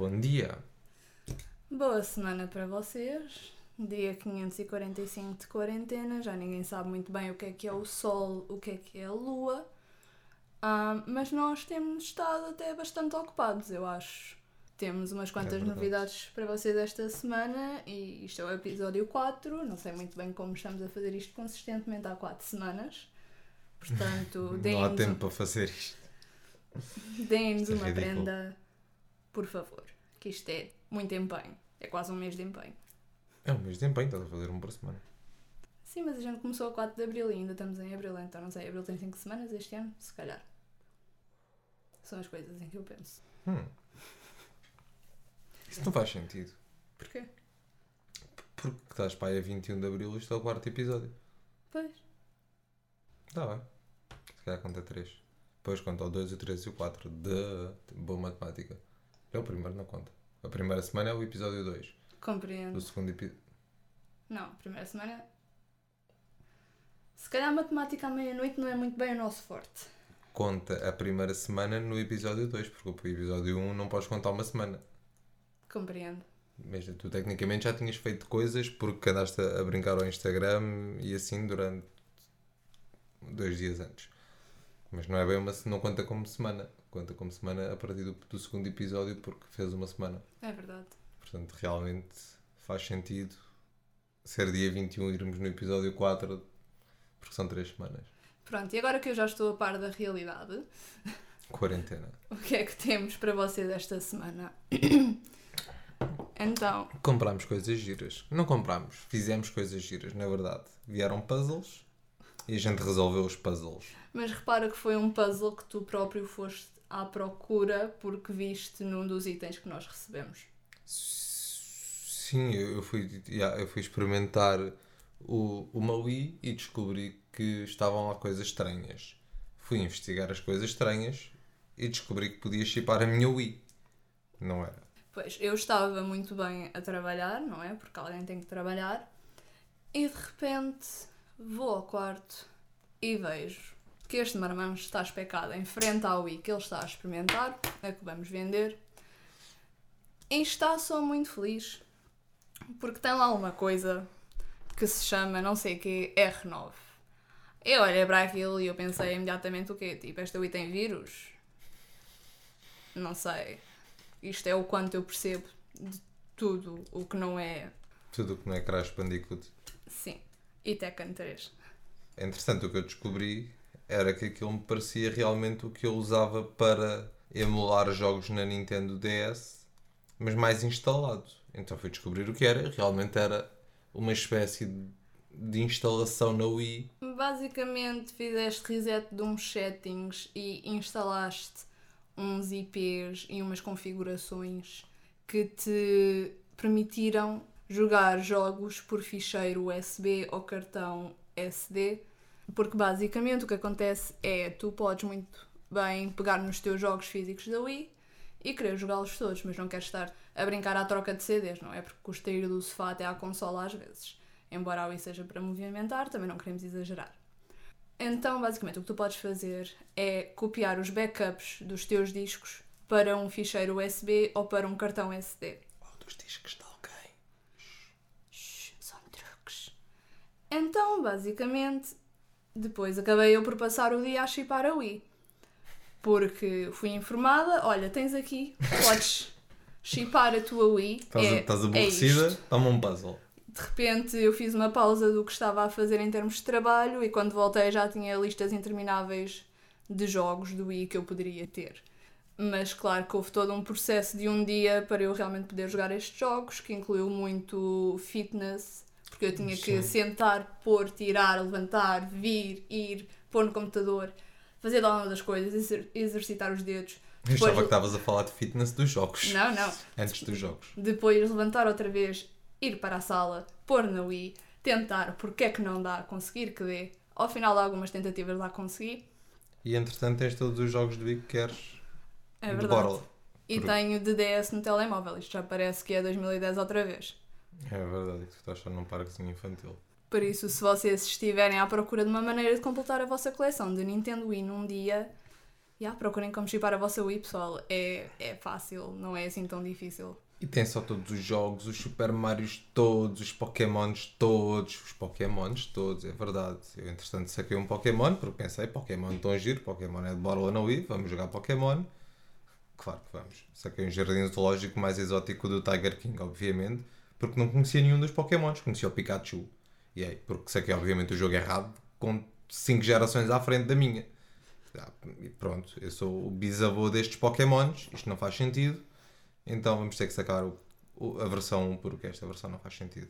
bom dia. Boa semana para vocês. Dia 545 de quarentena. Já ninguém sabe muito bem o que é que é o Sol, o que é que é a Lua. Ah, mas nós temos estado até bastante ocupados, eu acho. Temos umas quantas verdade. novidades para vocês esta semana e isto é o episódio 4. Não sei muito bem como estamos a fazer isto consistentemente há 4 semanas. Portanto, Não há deem-nos tempo para fazer isto. deem-nos é uma ridículo. prenda, por favor. Que isto é muito empenho. É quase um mês de empenho. É um mês de empenho, estás a fazer um por semana. Sim, mas a gente começou a 4 de Abril e ainda estamos em Abril, então não sei, Abril tem 5 semanas este ano, se calhar. São as coisas em que eu penso. Hum. Isso não faz sentido. Porquê? Porque estás para aí a 21 de Abril isto é o quarto episódio. Pois. Está bem. Se calhar conta 3. Depois conta o 2, o 3 e o 4. De boa matemática. É o primeiro, não conta. A primeira semana é o episódio 2. Compreendo. Do segundo episódio. Não, primeira semana. Se calhar a matemática à meia-noite não é muito bem o nosso forte. Conta a primeira semana no episódio 2, porque o episódio 1 não podes contar uma semana. Compreendo. Mas tu tecnicamente já tinhas feito coisas porque andaste a brincar ao Instagram e assim durante dois dias antes. Mas não é bem uma, não conta como semana. Conta como semana a partir do, do segundo episódio porque fez uma semana. É verdade. Portanto, realmente faz sentido ser dia 21 e irmos no episódio 4 porque são três semanas. Pronto, e agora que eu já estou a par da realidade, Quarentena. o que é que temos para vocês esta semana? então, Comprámos coisas giras. Não comprámos, fizemos coisas giras, na verdade. Vieram puzzles e a gente resolveu os puzzles. mas repara que foi um puzzle que tu próprio foste à procura porque viste num dos itens que nós recebemos. Sim, eu fui, eu fui experimentar o, uma Wii e descobri que estavam lá coisas estranhas. Fui investigar as coisas estranhas e descobri que podia chipar a minha Wii. Não era. Pois, eu estava muito bem a trabalhar, não é? Porque alguém tem que trabalhar. E de repente vou ao quarto e vejo que este marmão está especado em frente ao Wii que ele está a experimentar, a que vamos vender. E está só muito feliz. Porque tem lá uma coisa que se chama não sei que R9. Eu olhei para aquilo e eu pensei imediatamente o quê? Tipo, esta Wii tem vírus? Não sei. Isto é o quanto eu percebo de tudo o que não é. Tudo o que não é Crash Bandicoot. Sim. E Tekken 3. Entretanto, o que eu descobri era que aquilo me parecia realmente o que eu usava para emular jogos na Nintendo DS, mas mais instalado. Então fui descobrir o que era. Realmente era uma espécie de- instalação na Wii. Basicamente, fizeste reset de uns settings e instalaste uns IPs e umas configurações que te permitiram jogar jogos por ficheiro USB ou cartão SD. Porque basicamente o que acontece é tu podes muito bem pegar nos teus jogos físicos da Wii e querer jogá-los todos, mas não queres estar a brincar à troca de CDs, não é? Porque custa ir do sofá até à consola às vezes. Embora a Wii seja para movimentar, também não queremos exagerar. Então, basicamente, o que tu podes fazer é copiar os backups dos teus discos para um ficheiro USB ou para um cartão SD. Oh, dos discos de alguém. Shhh, são truques. Então, basicamente, depois acabei eu por passar o dia a chipar a Wii. Porque fui informada, olha, tens aqui, podes chipar a tua Wii. Estás, é, estás é aborrecida? isto. Toma um puzzle. De repente eu fiz uma pausa do que estava a fazer em termos de trabalho e quando voltei já tinha listas intermináveis de jogos do Wii que eu poderia ter. Mas claro que houve todo um processo de um dia para eu realmente poder jogar estes jogos, que incluiu muito fitness, porque eu tinha que sentar, pôr, tirar, levantar, vir, ir, pôr no computador, fazer download das coisas, exer- exercitar os dedos. Eu Depois- achava que estavas a falar de fitness dos jogos. Não, não. Antes dos jogos. Depois levantar outra vez, ir para a sala, pôr na Wii, tentar porque é que não dá, conseguir que dê. Ao final de algumas tentativas lá consegui. E entretanto tens todos os jogos de Wii que queres. É de verdade. borla. E Por- tenho de DS no telemóvel. Isto já parece que é 2010 outra vez. É verdade, que tu estás só num parquezinho infantil. Por isso, se vocês estiverem à procura de uma maneira de completar a vossa coleção de Nintendo Wii num dia, Yeah, procurem como chipar a vossa Wii, pessoal. É, é fácil, não é assim tão difícil. E tem só todos os jogos, os Super Marios todos, os Pokémons todos, os Pokémons todos, é verdade. Eu, entretanto, saquei um Pokémon, porque pensei, Pokémon tão giro, Pokémon é de Borla na Wii, vamos jogar Pokémon. Claro que vamos. Saquei um jardim zoológico mais exótico do Tiger King, obviamente, porque não conhecia nenhum dos Pokémons, conhecia o Pikachu. E aí, porque saquei, obviamente, o jogo errado, com 5 gerações à frente da minha. Ah, E pronto, eu sou o bisavô destes Pokémons, isto não faz sentido. Então vamos ter que sacar o- o- a versão 1 porque esta versão não faz sentido.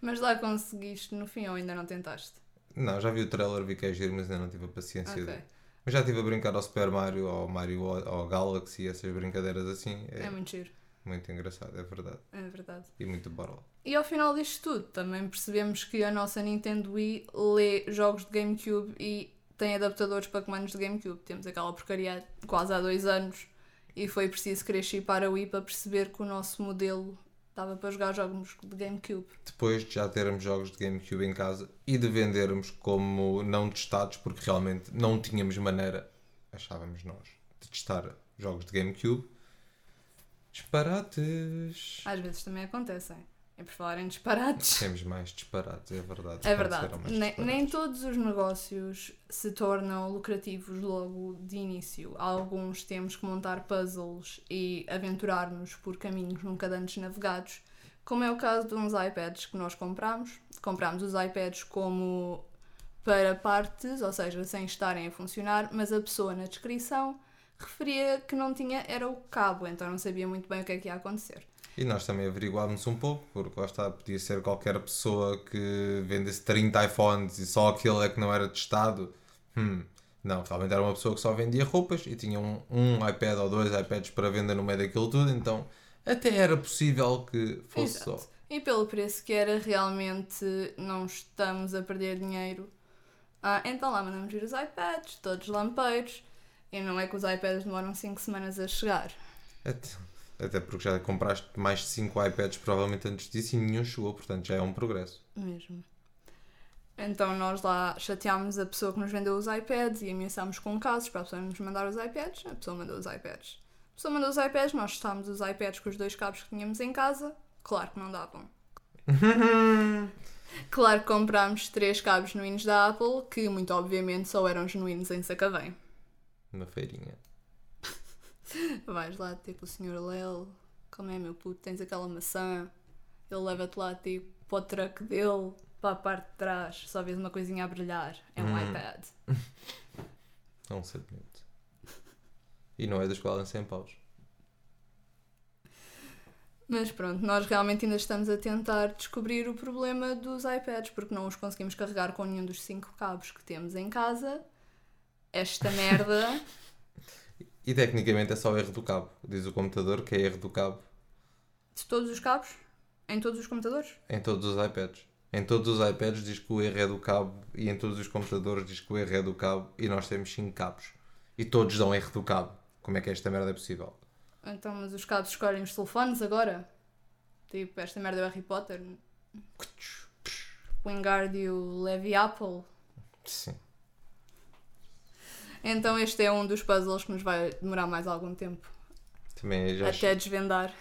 Mas lá conseguiste no fim ou ainda não tentaste? Não, já vi o trailer, vi que é giro, mas ainda não tive a paciência. Ok. de- Mas já estive a brincar ao Super Mario, ao Mario ao Galaxy, essas brincadeiras assim. É, É muito giro, muito engraçado, é verdade. é verdade. E muito borla. E ao final disto tudo, também percebemos que a nossa Nintendo Wii lê jogos de GameCube e tem adaptadores para comandos de GameCube. Temos aquela porcaria quase há dois anos e foi preciso querer chipar a Wii para perceber que o nosso modelo estava para jogar jogos de GameCube. Depois de já termos jogos de GameCube em casa e de vendermos como não testados, porque realmente não tínhamos maneira, achávamos nós, de testar jogos de GameCube. Disparates. Às vezes também acontecem. E por falar em disparates. Temos mais disparates, é verdade. É verdade. Nem, nem todos os negócios se tornam lucrativos logo de início. Alguns temos que montar puzzles e aventurar-nos por caminhos nunca antes navegados, como é o caso de uns iPads que nós compramos. Compramos os iPads como para partes, ou seja, sem estarem a funcionar, mas a pessoa na descrição referia que não tinha era o cabo, então não sabia muito bem o que é que ia acontecer. E nós também averiguámos um pouco, porque lá está, podia ser qualquer pessoa que vendesse 30 iPhones e só aquele é que não era testado. Hum, não, realmente era uma pessoa que só vendia roupas e tinha um, um iPad ou dois iPads para venda no meio daquilo tudo, então até era possível que fosse Exato. só. E pelo preço que era, realmente não estamos a perder dinheiro. Ah, então lá mandamos vir os iPads, todos lampeiros. E não é que os iPads demoram 5 semanas a chegar. Até, até porque já compraste mais de 5 iPads provavelmente antes disso e nenhum chegou, portanto já é um progresso. Mesmo. Então nós lá chateámos a pessoa que nos vendeu os iPads e ameaçámos com casos para a pessoa nos mandar os iPads. A pessoa mandou os iPads. A pessoa mandou os iPads, nós testámos os iPads com os dois cabos que tínhamos em casa. Claro que não davam. Claro que comprámos três cabos genuínos da Apple, que muito obviamente só eram genuínos em Sacavém. Na feirinha. Vais lá, tipo, o Sr. Lel, como é meu puto, tens aquela maçã, ele leva-te lá, tipo, para o truck dele, para a parte de trás, só vês uma coisinha a brilhar, é um Hum. iPad. É um sentimento. E não é da escola em 100 paus. Mas pronto, nós realmente ainda estamos a tentar descobrir o problema dos iPads, porque não os conseguimos carregar com nenhum dos cinco cabos que temos em casa. Esta merda. E tecnicamente é só erro do cabo. Diz o computador que é erro do cabo de todos os cabos? Em todos os computadores? em todos os iPads. Em todos os iPads diz que o erro é do cabo e em todos os computadores diz que o erro é do cabo e nós temos 5 cabos. E todos dão erro do cabo. Como é que esta merda é possível? Então, mas os cabos escolhem os telefones agora? Tipo, esta merda é o Harry Potter. O Wingardium Levi Apple. Sim. Então este é um dos puzzles que nos vai demorar mais algum tempo. Também já Até desvendar.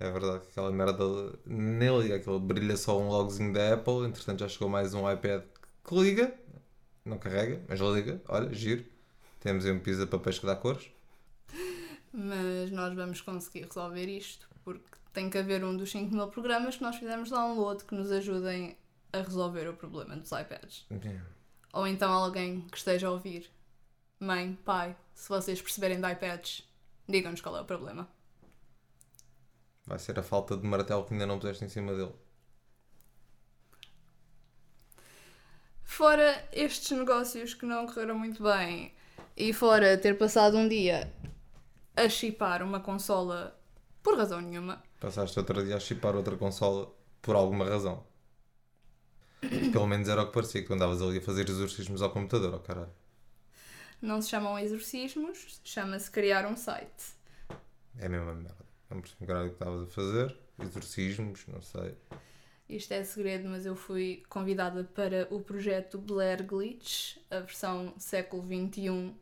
é verdade que aquela merda liga, aquele brilha só um logozinho da Apple, entretanto já chegou mais um iPad que liga, não carrega, mas liga, olha, giro. Temos aí um pizza para peixe que dá cores. Mas nós vamos conseguir resolver isto. Porque tem que haver um dos 5 mil programas que nós fizemos download que nos ajudem a resolver o problema dos iPads. Ou então alguém que esteja a ouvir. Mãe, pai, se vocês perceberem de iPads, digam-nos qual é o problema. Vai ser a falta de martelo que ainda não puseste em cima dele. Fora estes negócios que não correram muito bem e fora ter passado um dia a chipar uma consola por razão nenhuma, Passaste outro dia a chipar outra consola por alguma razão. Pelo menos era o que parecia, que andavas ali a fazer exorcismos ao computador, oh caralho. Não se chamam exorcismos, chama-se criar um site. É a mesma merda. Não percebi o que estavas a fazer. Exorcismos, não sei. Isto é segredo, mas eu fui convidada para o projeto Blair Glitch, a versão século XXI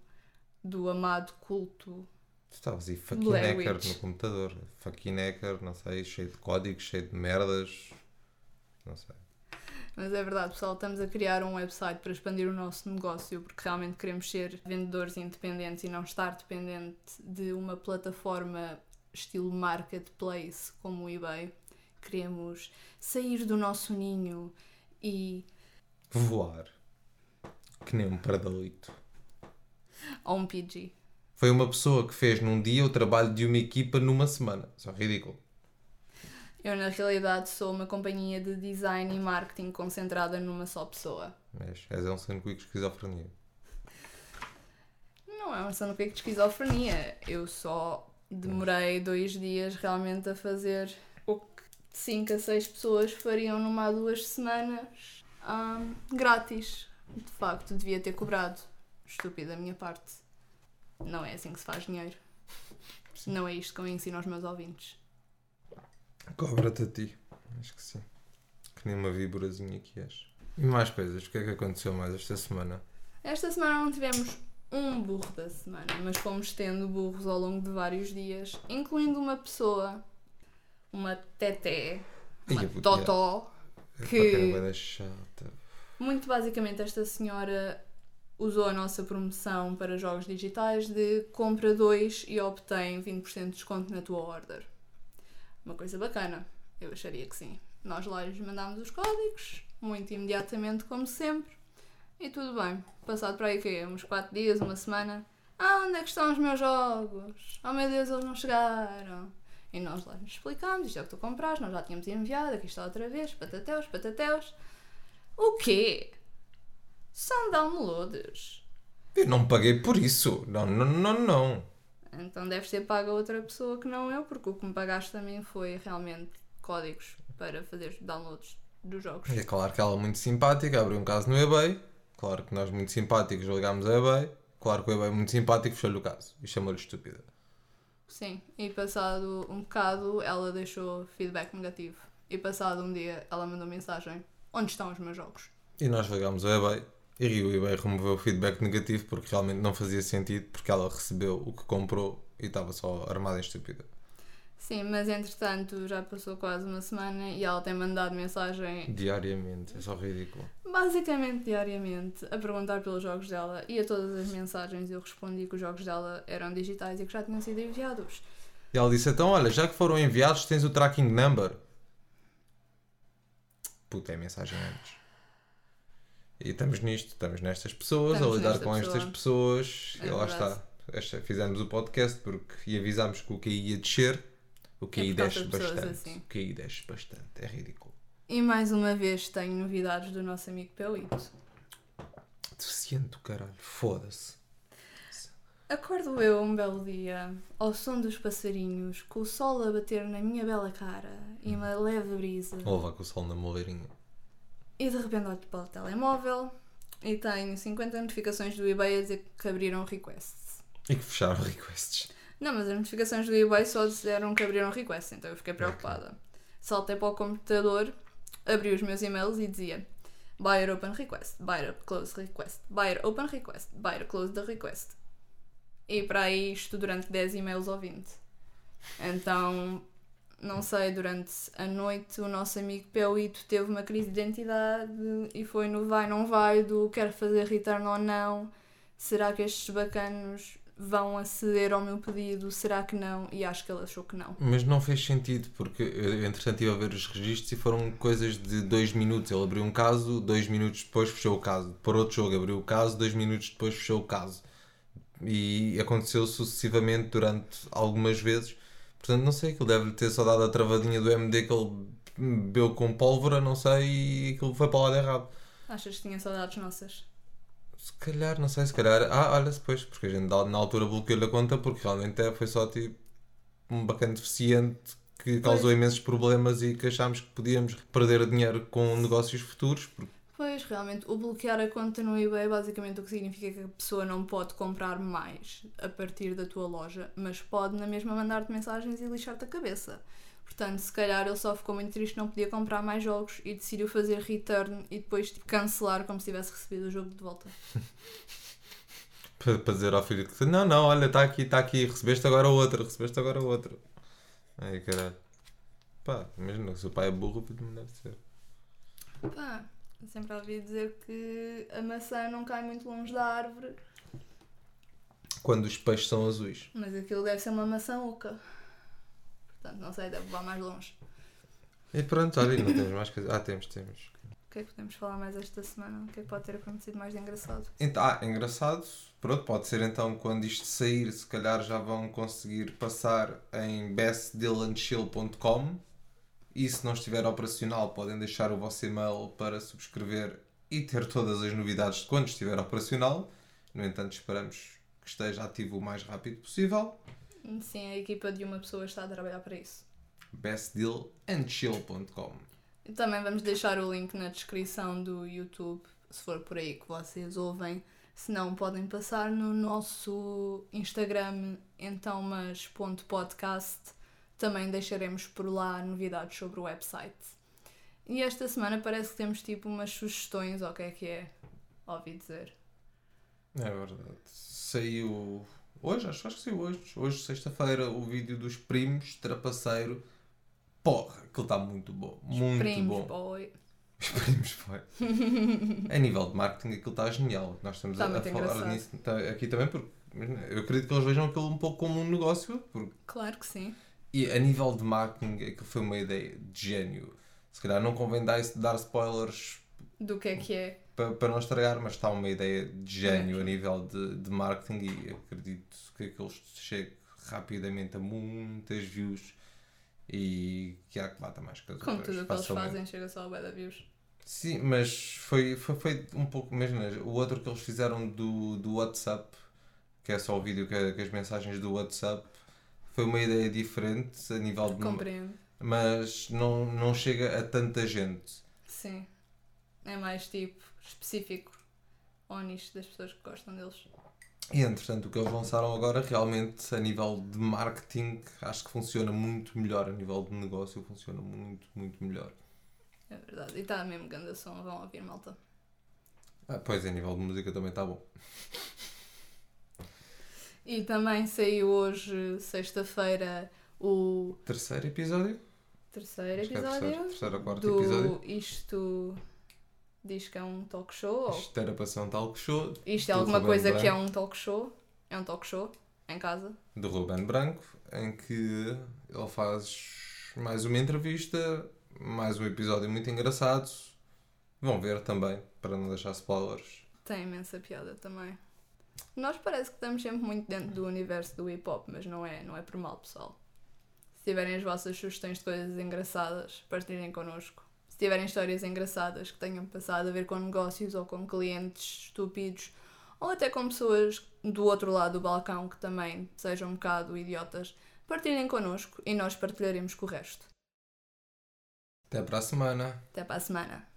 do amado culto. Tu estavas aí fucking hacker no computador. Fucking hacker, não sei, cheio de códigos, cheio de merdas. Não sei. Mas é verdade, pessoal, estamos a criar um website para expandir o nosso negócio porque realmente queremos ser vendedores independentes e não estar dependente de uma plataforma estilo marketplace como o eBay. Queremos sair do nosso ninho e Voar. Que nem um pardalito. a um PG. Foi uma pessoa que fez num dia o trabalho de uma equipa numa semana. Só ridículo. Eu, na realidade, sou uma companhia de design e marketing concentrada numa só pessoa. Mas és um sanduíche de esquizofrenia. Não é uma sanduíche de esquizofrenia. Eu só demorei dois dias realmente a fazer o que 5 a 6 pessoas fariam numa a duas semanas ahm, grátis. De facto, devia ter cobrado. Estúpida da minha parte. Não é assim que se faz dinheiro. Não é isto que eu ensino aos meus ouvintes. Cobra-te a ti. Acho que sim. Que nem uma víborazinha que és. E mais coisas. O que é que aconteceu mais esta semana? Esta semana não tivemos um burro da semana, mas fomos tendo burros ao longo de vários dias, incluindo uma pessoa, uma teté, uma eu- totó, Que- da chata. Muito basicamente, esta senhora usou a nossa promoção para jogos digitais de compra 2 e obtém 20% de desconto na tua order. Uma coisa bacana, eu acharia que sim. Nós lá lhes mandámos os códigos, muito imediatamente, como sempre, e tudo bem. Passado para aí que uns 4 dias, uma semana. Ah, onde é que estão os meus jogos? Oh meu Deus, eles não chegaram. E nós lá lhes explicámos, isto é o que tu compraste, nós já tínhamos enviado, aqui está outra vez, patateus, patateus. O quê? São downloads. Eu não paguei por isso. Não, não, não, não. Então deves ter pago a outra pessoa que não eu, porque o que me pagaste também foi realmente códigos para fazer downloads dos jogos. É claro que ela é muito simpática, abriu um caso no eBay. Claro que nós, muito simpáticos, ligámos ao eBay. Claro que o eBay, muito simpático, fechou-lhe o caso e chamou-lhe estúpida. Sim, e passado um bocado ela deixou feedback negativo. E passado um dia ela mandou mensagem: Onde estão os meus jogos? E nós ligámos ao eBay e o eBay removeu o feedback negativo porque realmente não fazia sentido porque ela recebeu o que comprou e estava só armada em estúpida. Sim, mas entretanto já passou quase uma semana e ela tem mandado mensagem Diariamente, é só ridículo. basicamente diariamente a perguntar pelos jogos dela e a todas as mensagens eu respondi que os jogos dela eram digitais e que já tinham sido enviados. E ela disse: Então, olha, já que foram enviados, tens o tracking number. Puta, é mensagem antes. E estamos nisto, estamos nestas pessoas, Estamos a lidar com estas pessoa. pessoas. É e lá está. Esta- fizemos o podcast porque e avisámos que o QI ia descer. O QI É desce bastante. assim. O QI desce bastante, é ridículo. E mais uma vez tenho novidades do nosso amigo Pelito. Deficiente, caralho, foda-se. Acordo eu um belo dia, ao som dos passarinhos, com o sol a bater na minha bela cara e uma leve brisa. Vou levar com o sol na moleirinha. E de repente olho para o telemóvel e tenho 50 notificações do eBay a dizer que abriram requests. E que fecharam requests. Não, mas as notificações do eBay só disseram que abriram requests, então eu fiquei preocupada. Saltei para o computador, abri os meus e-mails e dizia Buyer open request, buyer close request, buyer open request, buyer close the request. E para aí isto durante 10 e-mails ou 20. Então, não sei, durante a noite o nosso amigo Pelito teve uma crise de identidade e foi no vai não vai do quero fazer return ou não. Será que estes bacanos vão aceder ao meu pedido? Será que não? E acho que ele achou que não. Mas não fez sentido, porque eu, entretanto estive a ver os registros e foram coisas de dois minutos. Ele abriu um caso, dois minutos depois fechou o caso. Por outro jogo abriu o caso, dois minutos depois fechou o caso. E aconteceu sucessivamente durante algumas vezes. Portanto, não sei, aquilo deve-lhe ter só dado a travadinha do MD que ele bebeu com pólvora, não sei, e aquilo foi para o lado errado. Achas que tinha saudades nossas? Se calhar, não sei, se calhar. Ah, olha, depois, porque a gente na altura bloqueou-lhe a conta porque realmente é- foi só tipo um bacana deficiente que causou Pois. imensos problemas e que achámos que podíamos perder dinheiro com negócios futuros. porque- Pois, realmente, o bloquear a conta no eBay basicamente o que significa é que a pessoa não pode comprar mais a partir da tua loja, mas pode na mesma mandar-te mensagens e lixar-te a cabeça. Portanto, se calhar ele só ficou muito triste, não podia comprar mais jogos e decidiu fazer return e depois tipo, cancelar como se tivesse recebido o jogo de volta. Para, dizer ao filho que não, não, olha, está aqui, está aqui, recebeste agora outra, recebeste agora outra. Ai, caralho. Pá, imagina, se o pai é burro, filho não deve ser. Pá, sempre ouvi dizer que a maçã não cai muito longe da árvore, Quando os peixes são azuis. mas aquilo deve ser uma maçã oca. Portanto, não sei, deve levar mais longe. E pronto, olha, não temos mais coisas. Ah, temos, temos. O que é que podemos falar mais esta semana? O que é que pode ter acontecido mais de engraçado? Então, ah, engraçado. Pronto, pode ser então quando isto sair, se calhar já vão conseguir passar em bestdealandchill.com e se não estiver operacional podem deixar o vosso e-mail para subscrever e ter todas as novidades de quando estiver operacional. No entanto, esperamos que esteja ativo o mais rápido possível. Sim, a equipa de uma pessoa está a trabalhar para isso. bestdealandchill.com também vamos deixar o link na descrição do YouTube, se for por aí que vocês ouvem. Se não, podem passar no nosso Instagram, então mas.podcast. Também deixaremos por lá novidades sobre o website. E esta semana parece que temos tipo umas sugestões, ou o que é que é? Ouvi dizer. É verdade. Saiu hoje, acho, acho que saiu hoje. Hoje, sexta-feira, o vídeo dos primos, trapaceiro. Porra, aquilo está muito bom. Muito Primos, bom. boy. Os primos foi. a nível de marketing, aquilo está genial. Nós estamos Está a, a falar nisso tá- aqui também, porque eu acredito que eles vejam aquilo um pouco como um negócio. Porque, Claro que sim. E a nível de marketing, aquilo foi uma ideia de gênio. Se calhar não convém dar, dar spoilers Do que é que é. para, para não estragar, mas está uma ideia de gênio É. a nível de, de marketing e acredito que aquilo chegue rapidamente a muitas views e que há que bata mais que as Como outras, tudo o que eles fazem, chega só ao bad views. Sim, mas foi, foi feito um pouco, imagina, o outro que eles fizeram do, do WhatsApp, que é só o vídeo que que as mensagens do WhatsApp, foi uma ideia diferente a nível de. Compreendo. Mas não, não chega a tanta gente. Sim. É mais tipo específico ao nicho das pessoas que gostam deles. E entretanto, o que eles lançaram agora, realmente, a nível de marketing, acho que funciona muito melhor. A nível de negócio, funciona muito, muito melhor. É verdade. E está mesmo grande som, vão ouvir malta. Ah, pois, a nível de música também está bom. E também saiu hoje, sexta-feira, o Terceiro episódio? terceiro Acho é episódio terceiro, terceiro ou quarto do episódio. Isto diz que é um talk show. ou Isto era para ser um talk show Isto é alguma Ruben coisa que é Branco. um talk show. É um talk show em casa. do Ruben Branco, em que ele faz mais uma entrevista, mais um episódio muito engraçado. Vão ver também, para não deixar spoilers. Tem imensa piada também. Nós parece que estamos sempre muito dentro do universo do hip hop, mas não é, não é por mal, pessoal. Se tiverem as vossas sugestões de coisas engraçadas, partilhem connosco. Se tiverem histórias engraçadas que tenham passado a ver com negócios ou com clientes estúpidos, ou até com pessoas do outro lado do balcão que também sejam um bocado idiotas, partilhem connosco e nós partilharemos com o resto. Até para a semana! Até para a semana.